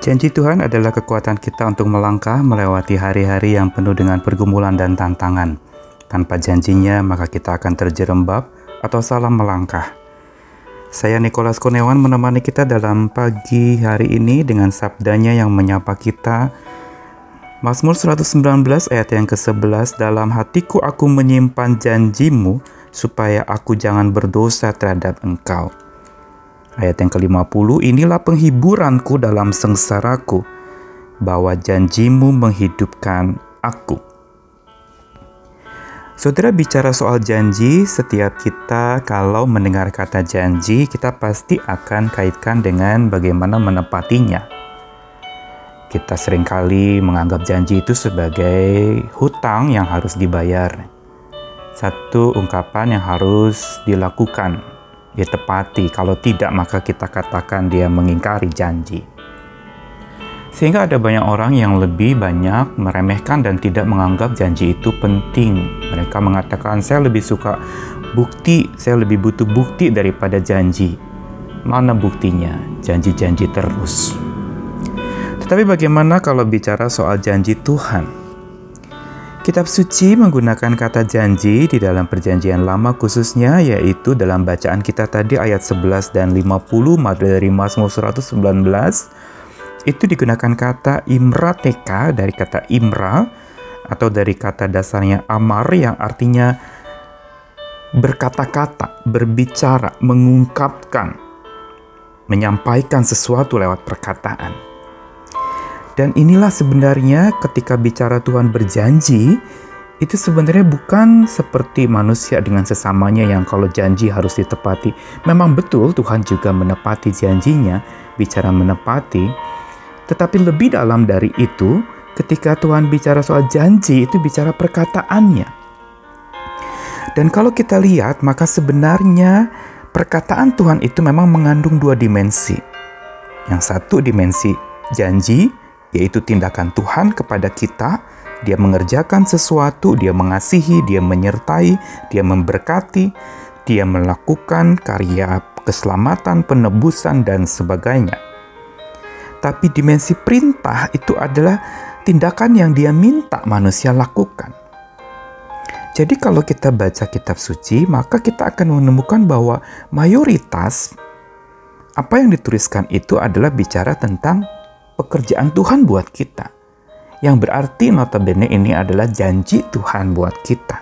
Janji Tuhan adalah kekuatan kita untuk melangkah melewati hari-hari yang penuh dengan pergumulan dan tantangan. Tanpa janjinya, maka kita akan terjerembab atau salah melangkah. Saya Nikolas Kurniawan menemani kita dalam pagi hari ini dengan sabdanya yang menyapa kita. Mazmur 119 ayat yang ke-11 dalam hatiku aku menyimpan janjimu supaya aku jangan berdosa terhadap engkau. Ayat yang ke-50, inilah penghiburanku dalam sengsaraku, bahwa janjimu menghidupkan aku. Saudara bicara soal janji, setiap kita kalau mendengar kata janji, kita pasti akan kaitkan dengan bagaimana menepatinya. Kita sering kali menganggap janji itu sebagai hutang yang harus dibayar. Satu ungkapan yang harus dilakukan ditepati. Kalau tidak, maka kita katakan dia mengingkari janji. Sehingga ada banyak orang yang lebih banyak meremehkan dan tidak menganggap janji itu penting. Mereka mengatakan, "Saya lebih suka bukti, saya lebih butuh bukti daripada janji." Mana buktinya? Janji-janji terus. Tetapi bagaimana kalau bicara soal janji Tuhan? Kitab suci menggunakan kata janji di dalam perjanjian lama khususnya yaitu dalam bacaan kita tadi ayat 11 dan 50 dari Mazmur 119 itu digunakan kata imrateka dari kata imra atau dari kata dasarnya amar yang artinya berkata-kata, berbicara, mengungkapkan, menyampaikan sesuatu lewat perkataan. Dan inilah sebenarnya ketika bicara Tuhan berjanji, itu sebenarnya bukan seperti manusia dengan sesamanya yang kalau janji harus ditepati. Memang betul Tuhan juga menepati janjinya, bicara menepati. Tetapi lebih dalam dari itu, ketika Tuhan bicara soal janji, itu bicara perkataannya. Dan kalau kita lihat, maka sebenarnya perkataan Tuhan itu memang mengandung dua dimensi. Yang satu dimensi janji, yaitu tindakan Tuhan kepada kita. Dia mengerjakan sesuatu, dia mengasihi, dia menyertai, dia memberkati, dia melakukan karya keselamatan, penebusan, dan sebagainya. Tapi dimensi perintah itu adalah tindakan yang dia minta manusia lakukan. Jadi kalau kita baca kitab suci, maka kita akan menemukan bahwa mayoritas apa yang dituliskan itu adalah bicara tentang pekerjaan Tuhan buat kita. Yang berarti notabene ini adalah janji Tuhan buat kita.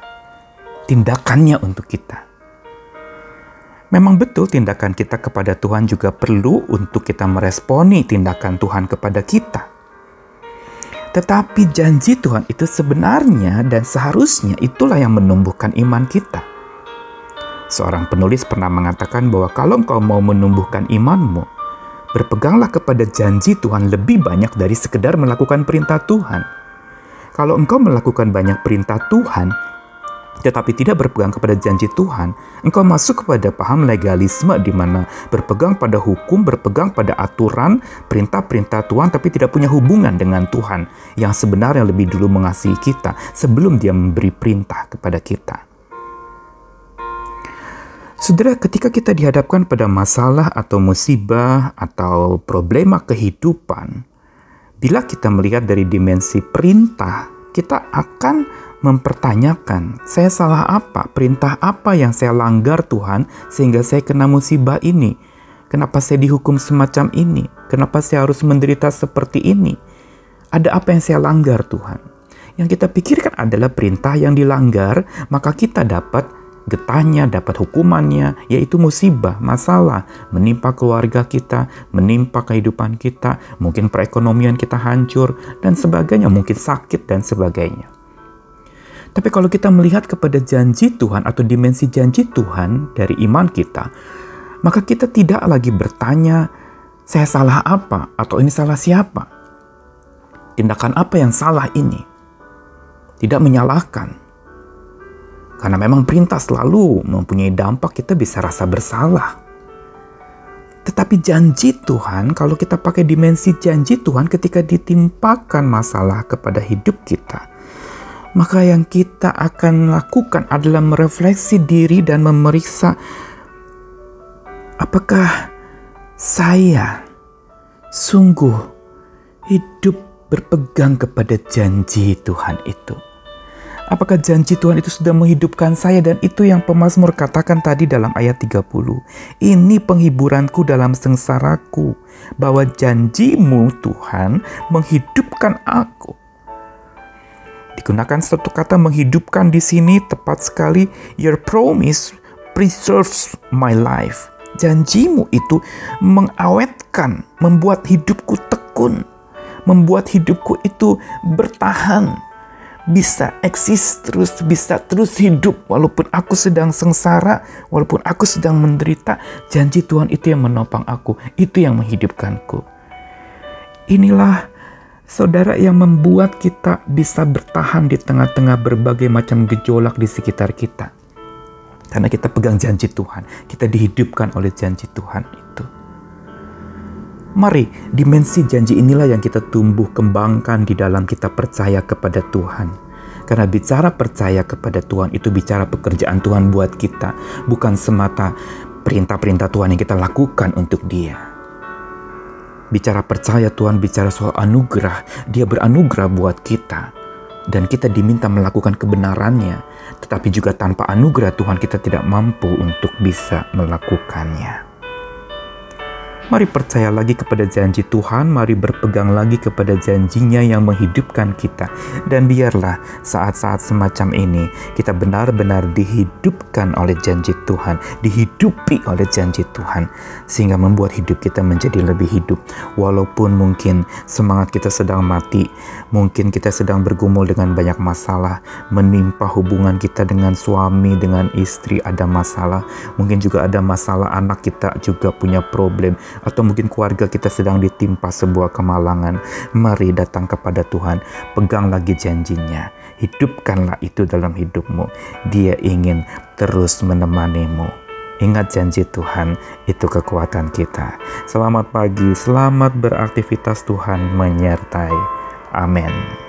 Tindakannya untuk kita. Memang betul tindakan kita kepada Tuhan juga perlu untuk kita meresponi tindakan Tuhan kepada kita. Tetapi janji Tuhan itu sebenarnya dan seharusnya itulah yang menumbuhkan iman kita. Seorang penulis pernah mengatakan bahwa kalau engkau mau menumbuhkan imanmu, berpeganglah kepada janji Tuhan lebih banyak dari sekedar melakukan perintah Tuhan. Kalau engkau melakukan banyak perintah Tuhan, tetapi tidak berpegang kepada janji Tuhan, engkau masuk kepada paham legalisme di mana berpegang pada hukum, berpegang pada aturan, perintah-perintah Tuhan, tapi tidak punya hubungan dengan Tuhan yang sebenarnya lebih dulu mengasihi kita sebelum dia memberi perintah kepada kita. Saudara, ketika kita dihadapkan pada masalah atau musibah atau problema kehidupan, bila kita melihat dari dimensi perintah, kita akan mempertanyakan, saya salah apa? Perintah apa yang saya langgar Tuhan sehingga saya kena musibah ini? Kenapa saya dihukum semacam ini? Kenapa saya harus menderita seperti ini? Ada apa yang saya langgar Tuhan? Yang kita pikirkan adalah perintah yang dilanggar, maka kita dapat getahnya, dapat hukumannya, yaitu musibah, masalah, menimpa keluarga kita, menimpa kehidupan kita, mungkin perekonomian kita hancur, dan sebagainya, mungkin sakit dan sebagainya. Tapi kalau kita melihat kepada janji Tuhan atau dimensi janji Tuhan dari iman kita, maka kita tidak lagi bertanya, saya salah apa atau ini salah siapa? Tindakan apa yang salah ini? Tidak menyalahkan, karena memang perintah selalu mempunyai dampak kita bisa rasa bersalah. Tetapi janji Tuhan, kalau kita pakai dimensi janji Tuhan ketika ditimpakan masalah kepada hidup kita, maka yang kita akan lakukan adalah merefleksi diri dan memeriksa apakah saya sungguh hidup berpegang kepada janji Tuhan itu. Apakah janji Tuhan itu sudah menghidupkan saya dan itu yang pemazmur katakan tadi dalam ayat 30. Ini penghiburanku dalam sengsaraku bahwa janjimu Tuhan menghidupkan aku. Digunakan satu kata menghidupkan di sini tepat sekali your promise preserves my life. Janjimu itu mengawetkan, membuat hidupku tekun, membuat hidupku itu bertahan bisa eksis terus, bisa terus hidup walaupun aku sedang sengsara, walaupun aku sedang menderita, janji Tuhan itu yang menopang aku, itu yang menghidupkanku. Inilah saudara yang membuat kita bisa bertahan di tengah-tengah berbagai macam gejolak di sekitar kita. Karena kita pegang janji Tuhan, kita dihidupkan oleh janji Tuhan. Mari, dimensi janji inilah yang kita tumbuh kembangkan di dalam kita percaya kepada Tuhan. Karena bicara percaya kepada Tuhan itu bicara pekerjaan Tuhan buat kita, bukan semata perintah-perintah Tuhan yang kita lakukan untuk Dia. Bicara percaya Tuhan bicara soal anugerah, Dia beranugerah buat kita. Dan kita diminta melakukan kebenarannya, tetapi juga tanpa anugerah Tuhan kita tidak mampu untuk bisa melakukannya. Mari percaya lagi kepada janji Tuhan, mari berpegang lagi kepada janjinya yang menghidupkan kita. Dan biarlah saat-saat semacam ini kita benar-benar dihidupkan oleh janji Tuhan, dihidupi oleh janji Tuhan. Sehingga membuat hidup kita menjadi lebih hidup. Walaupun mungkin semangat kita sedang mati, mungkin kita sedang bergumul dengan banyak masalah, menimpa hubungan kita dengan suami, dengan istri ada masalah. Mungkin juga ada masalah anak kita juga punya problem atau mungkin keluarga kita sedang ditimpa sebuah kemalangan, mari datang kepada Tuhan, pegang lagi janjinya, hidupkanlah itu dalam hidupmu. Dia ingin terus menemanimu. Ingat janji Tuhan, itu kekuatan kita. Selamat pagi, selamat beraktivitas Tuhan menyertai. Amin.